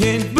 can't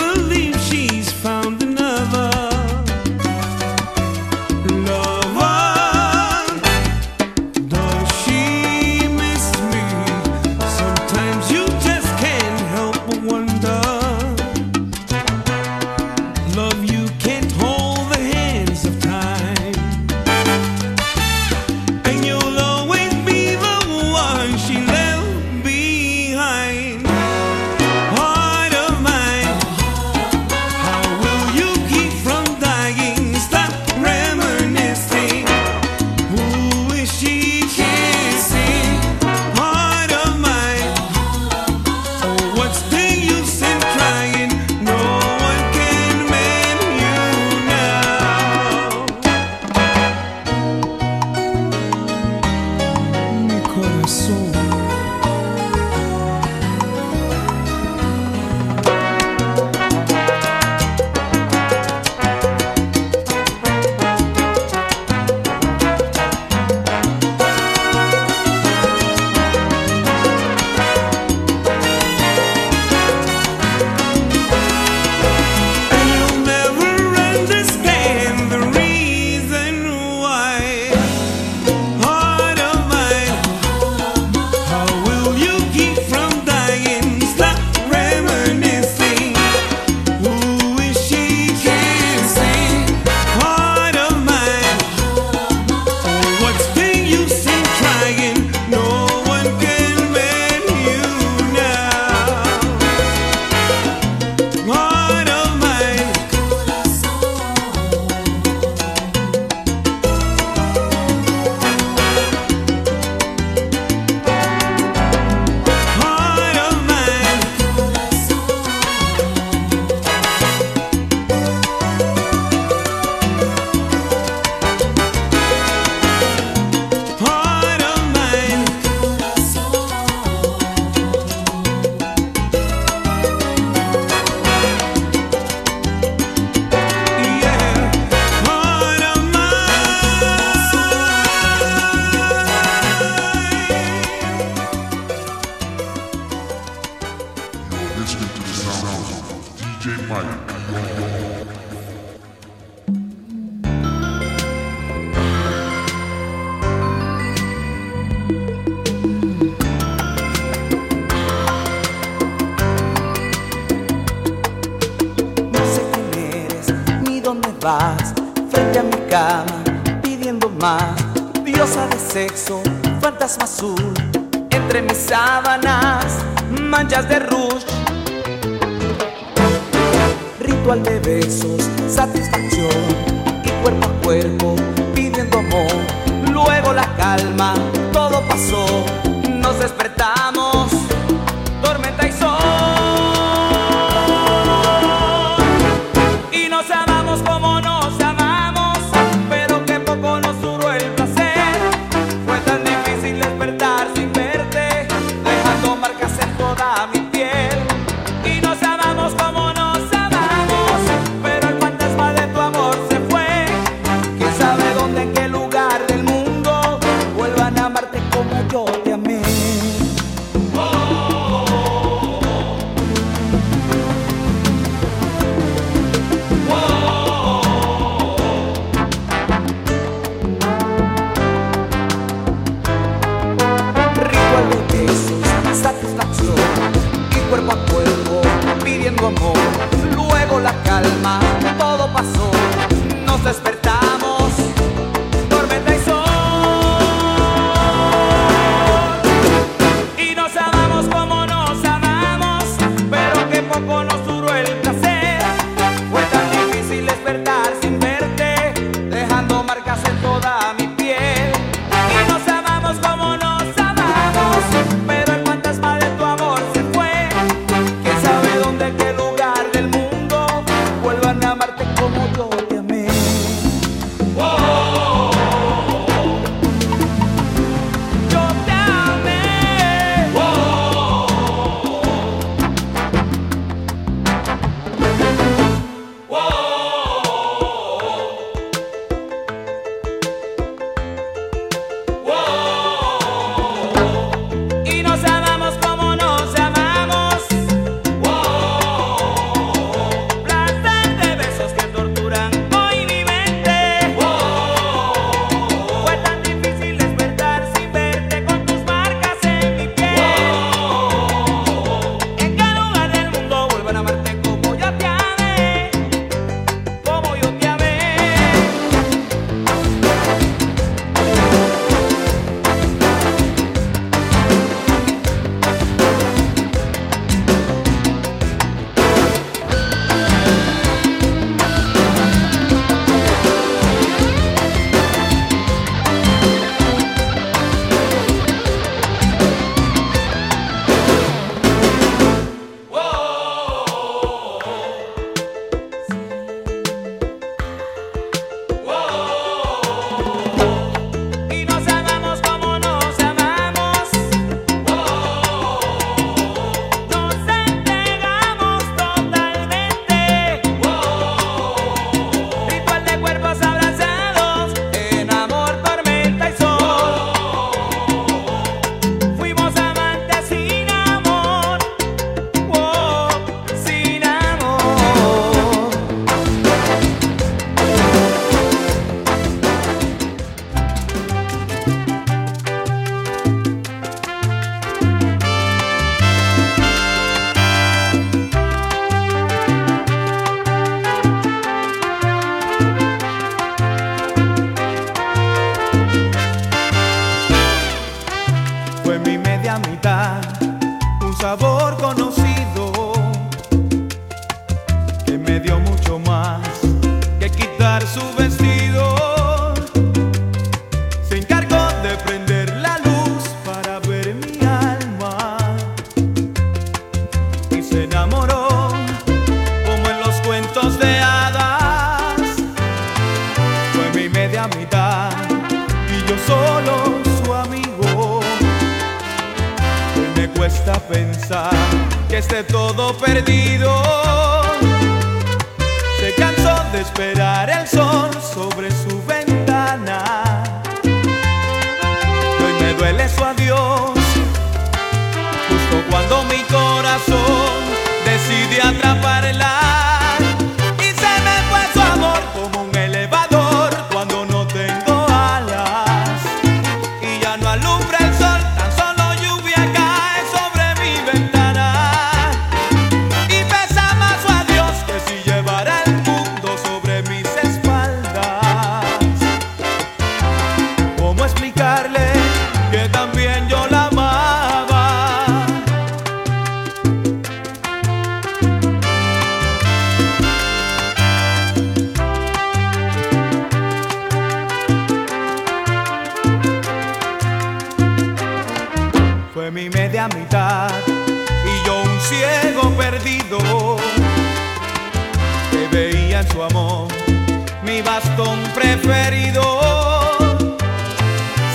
mi bastón preferido.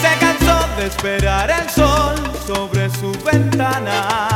Se cansó de esperar el sol sobre su ventana.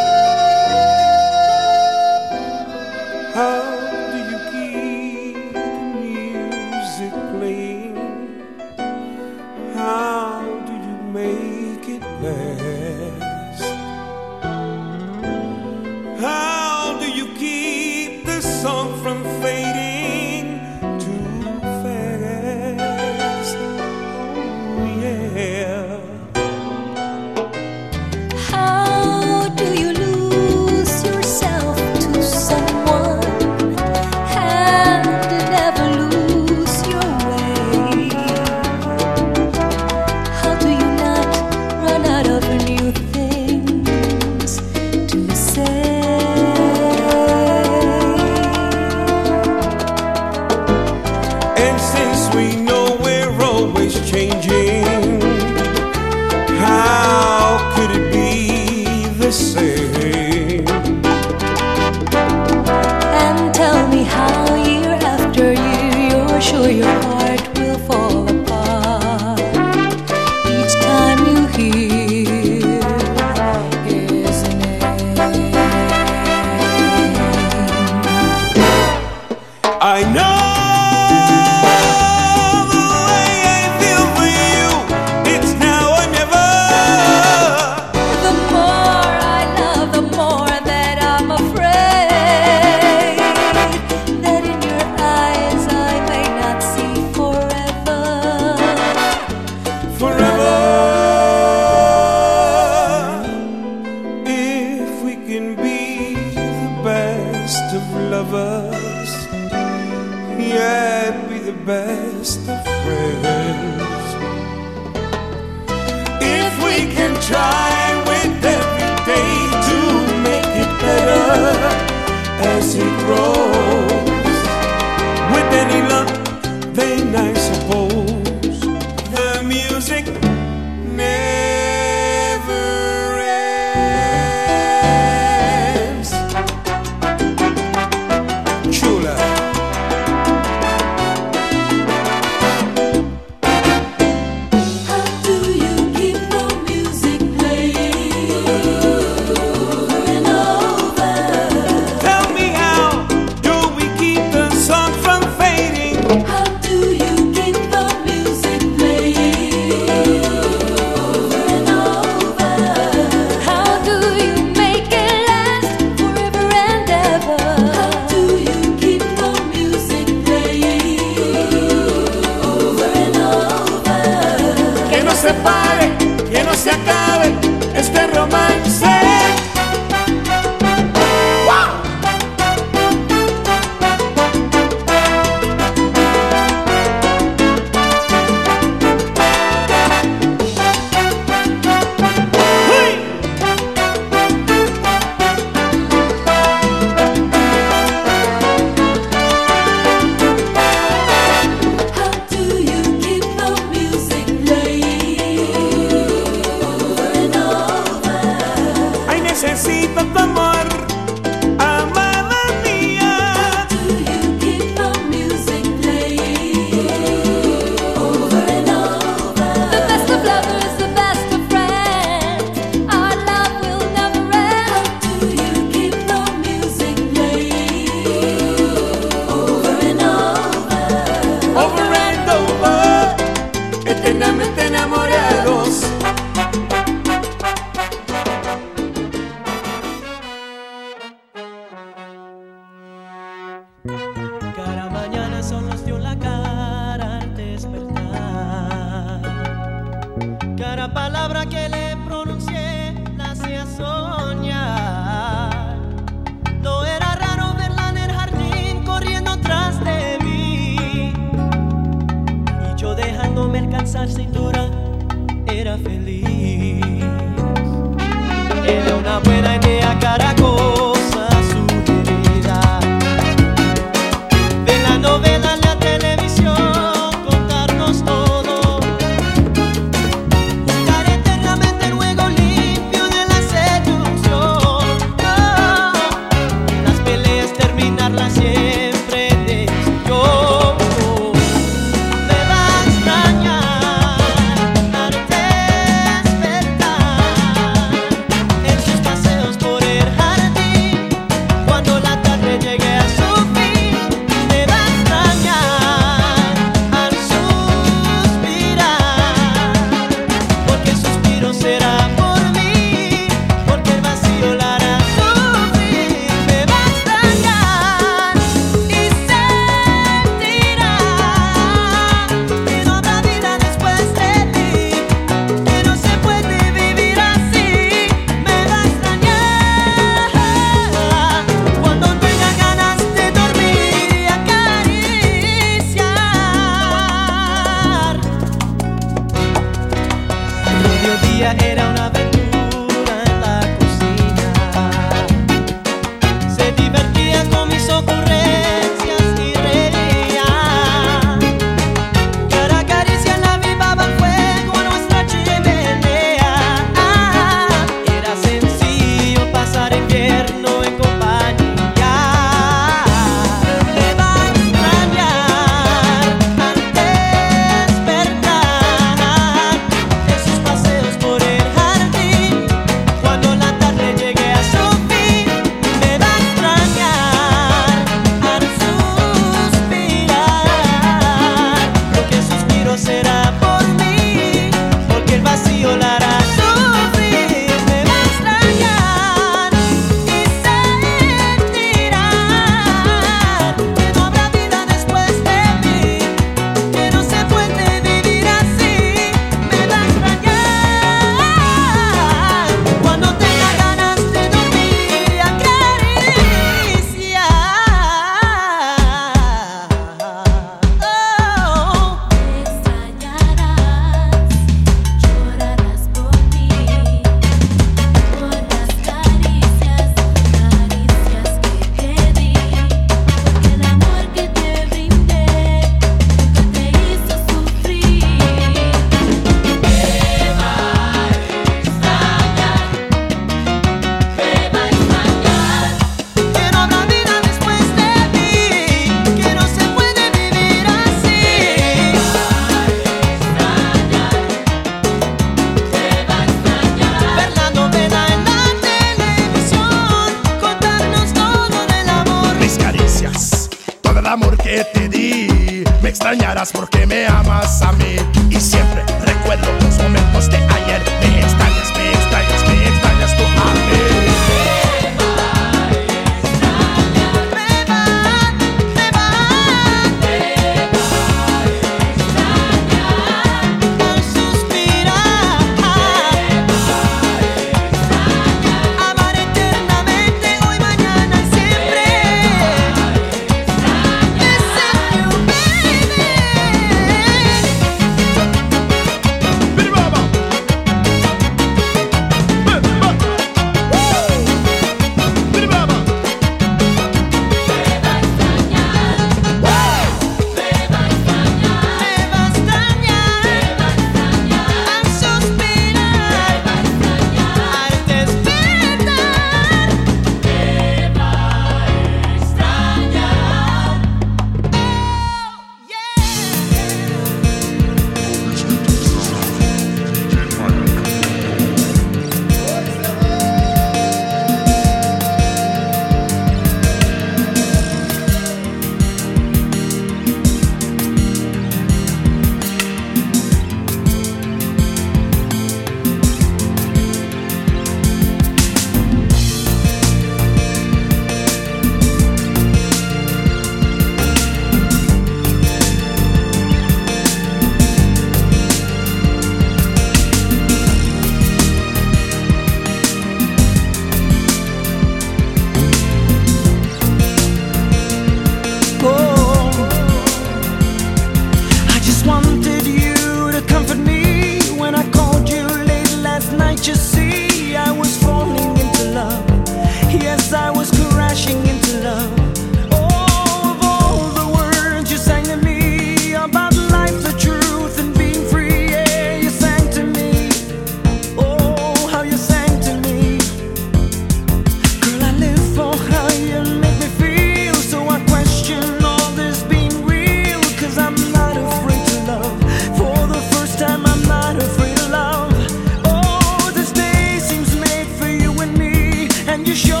And you showed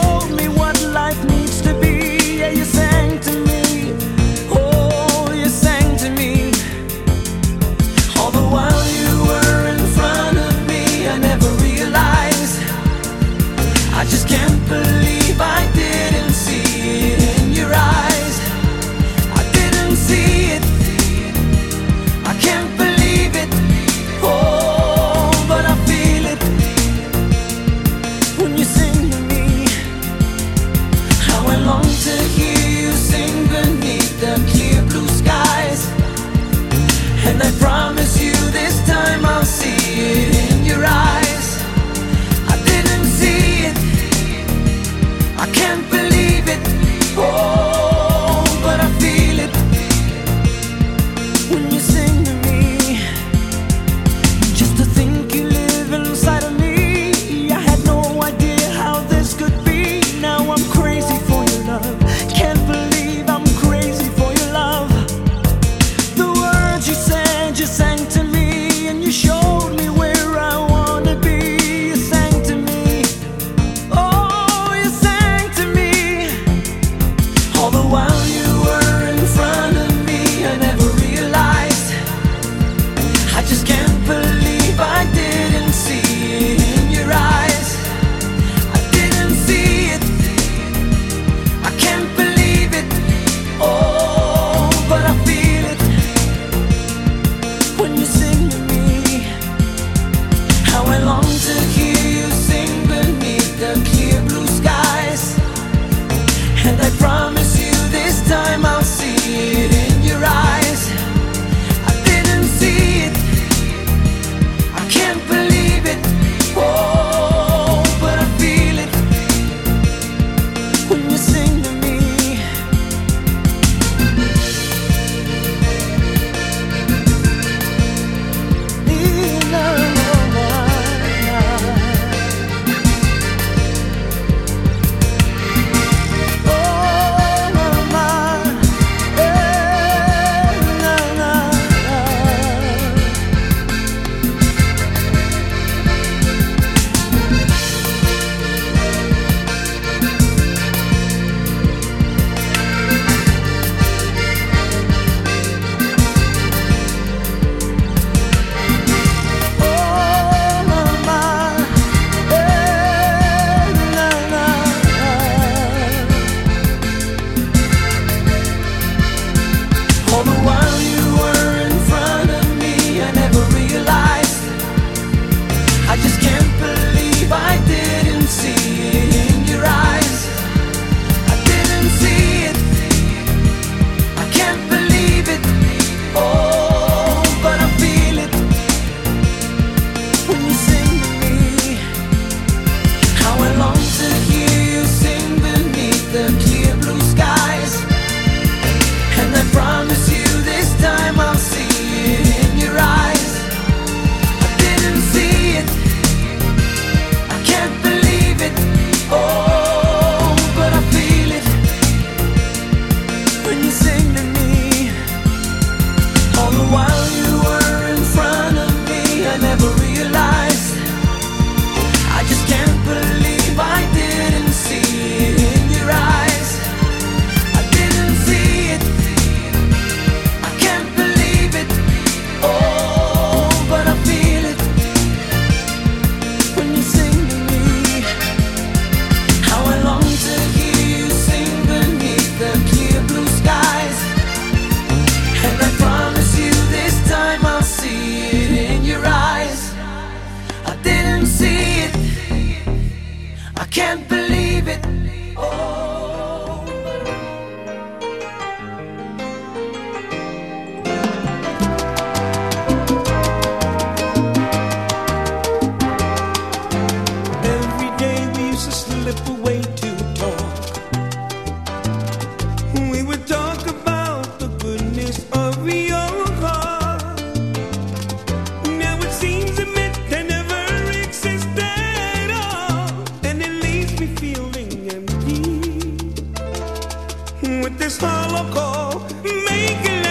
with this hollow call, making.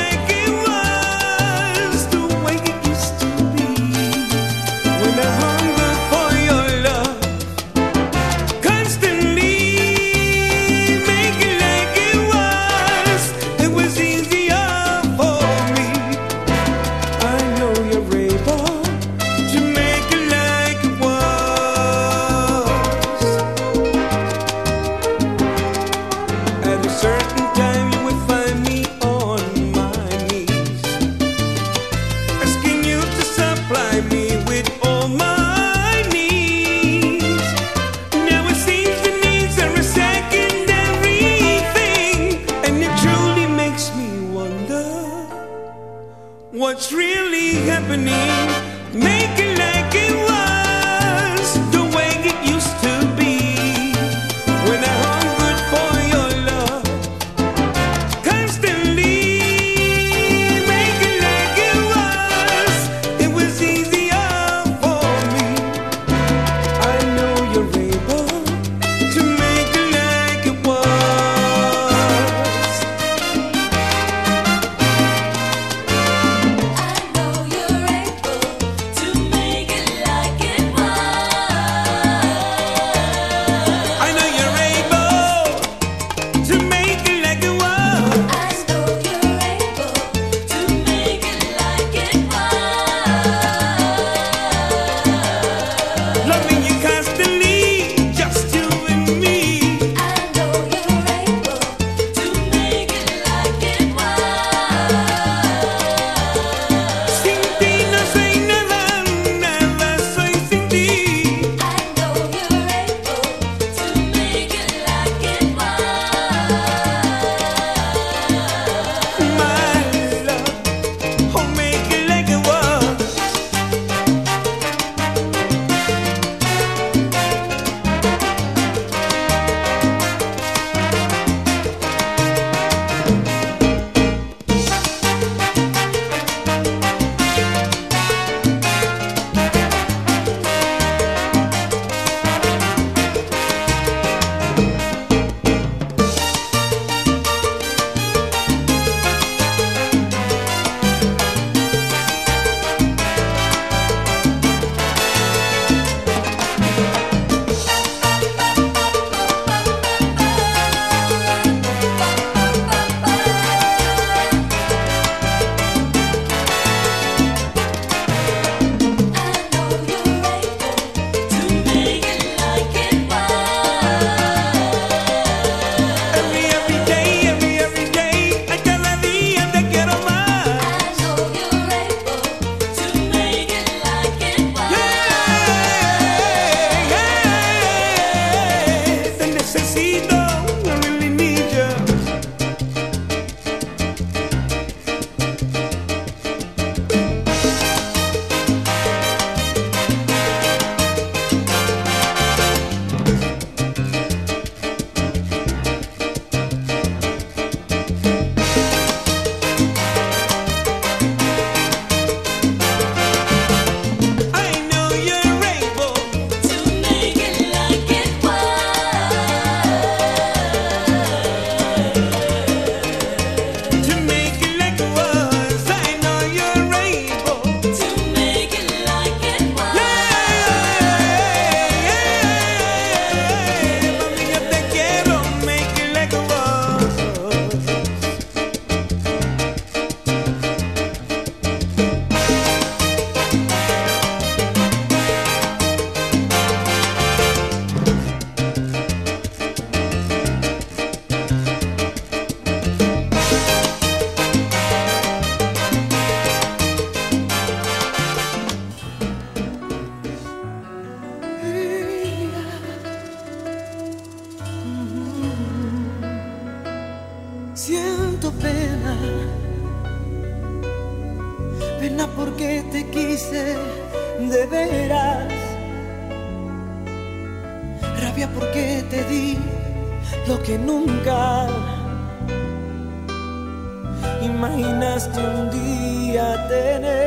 tener.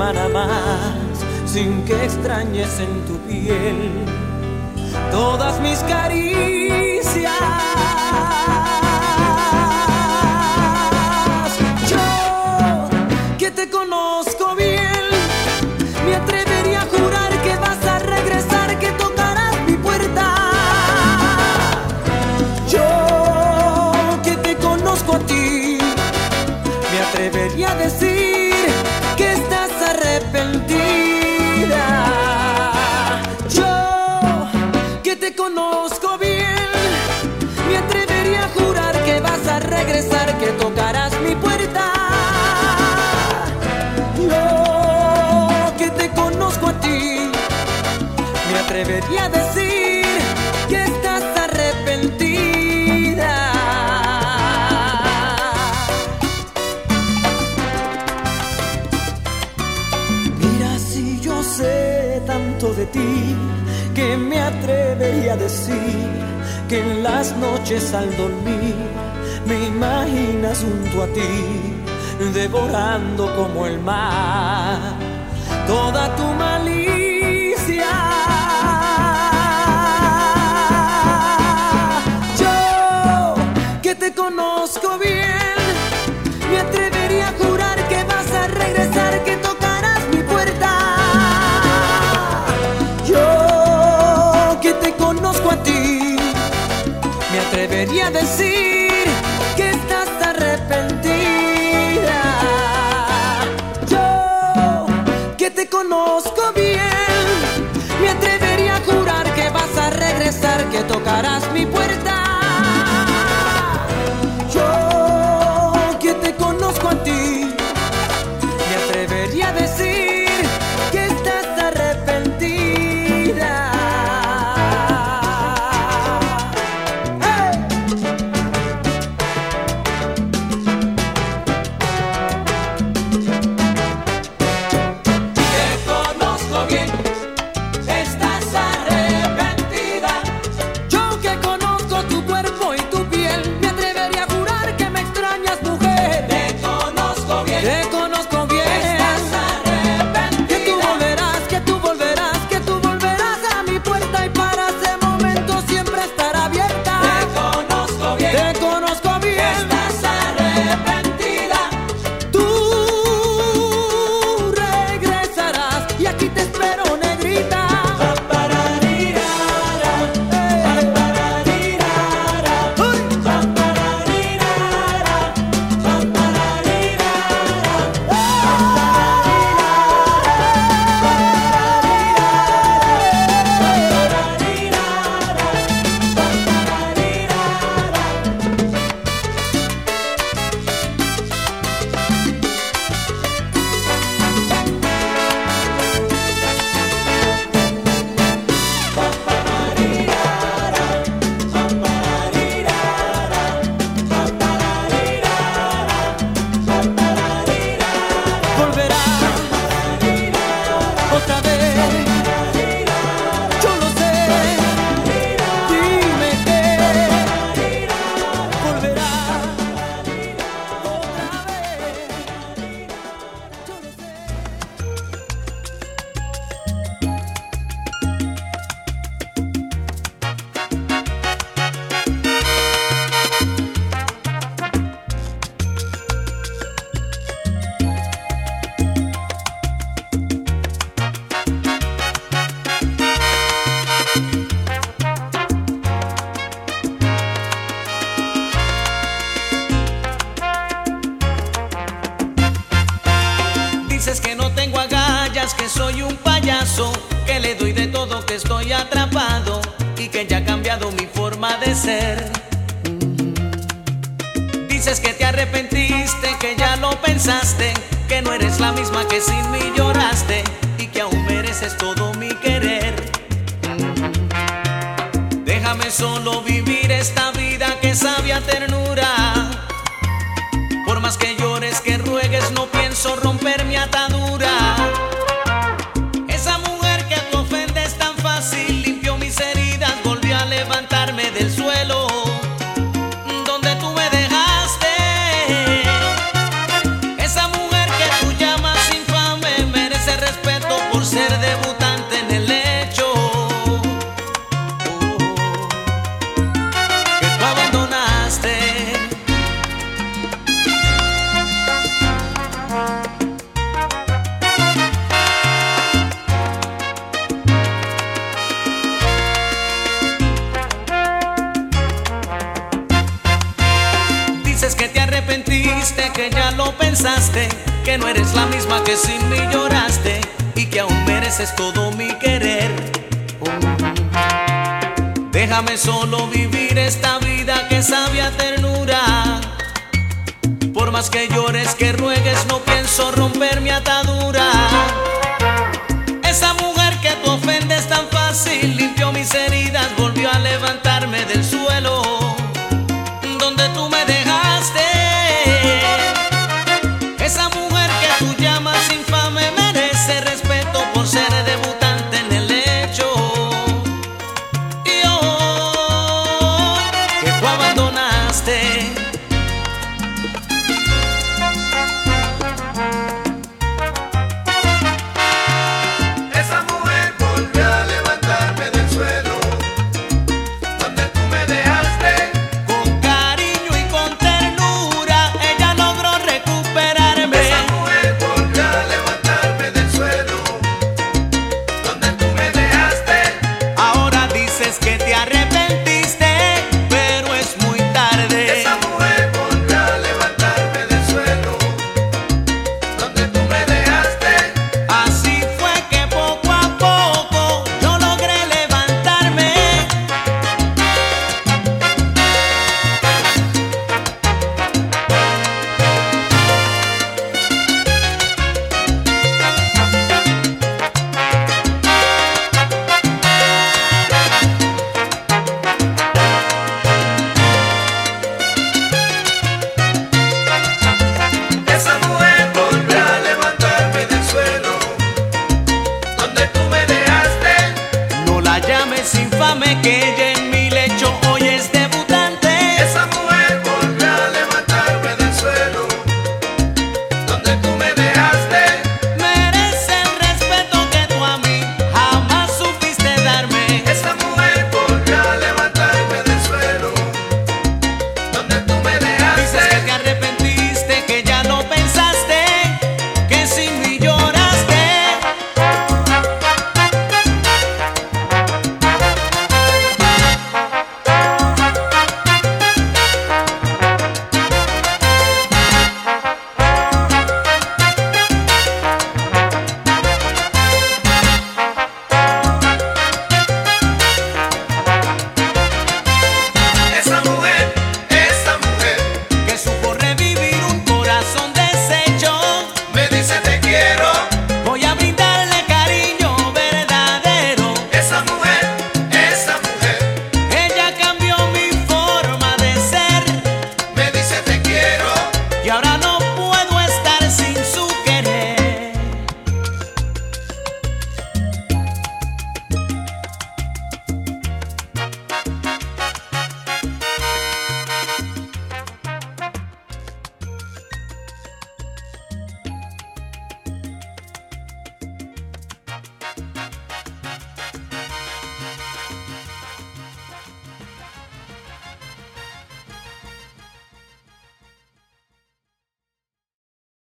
más sin que extrañes en tu piel todas mis caricias. Que tocarás mi puerta. Yo que te conozco a ti, me atrevería a decir que estás arrepentida. Mira si yo sé tanto de ti que me atrevería a decir que en las noches al dormir me imaginas junto a ti devorando como el mar toda tu malicia. Yo que te conozco bien, me atrevería a jurar que vas a regresar, que tocarás mi puerta. Yo que te conozco a ti, me atrevería a decir que le doy de todo, que estoy atrapado y que ya ha cambiado mi forma de ser. Dices que te arrepentiste, que ya lo pensaste, que no eres la misma que sin mí lloraste y que aún mereces todo mi querer. Déjame solo vivir esta vida que sabe a ternura. Por más que llores, que ruegues, no pienso romper mi atadura.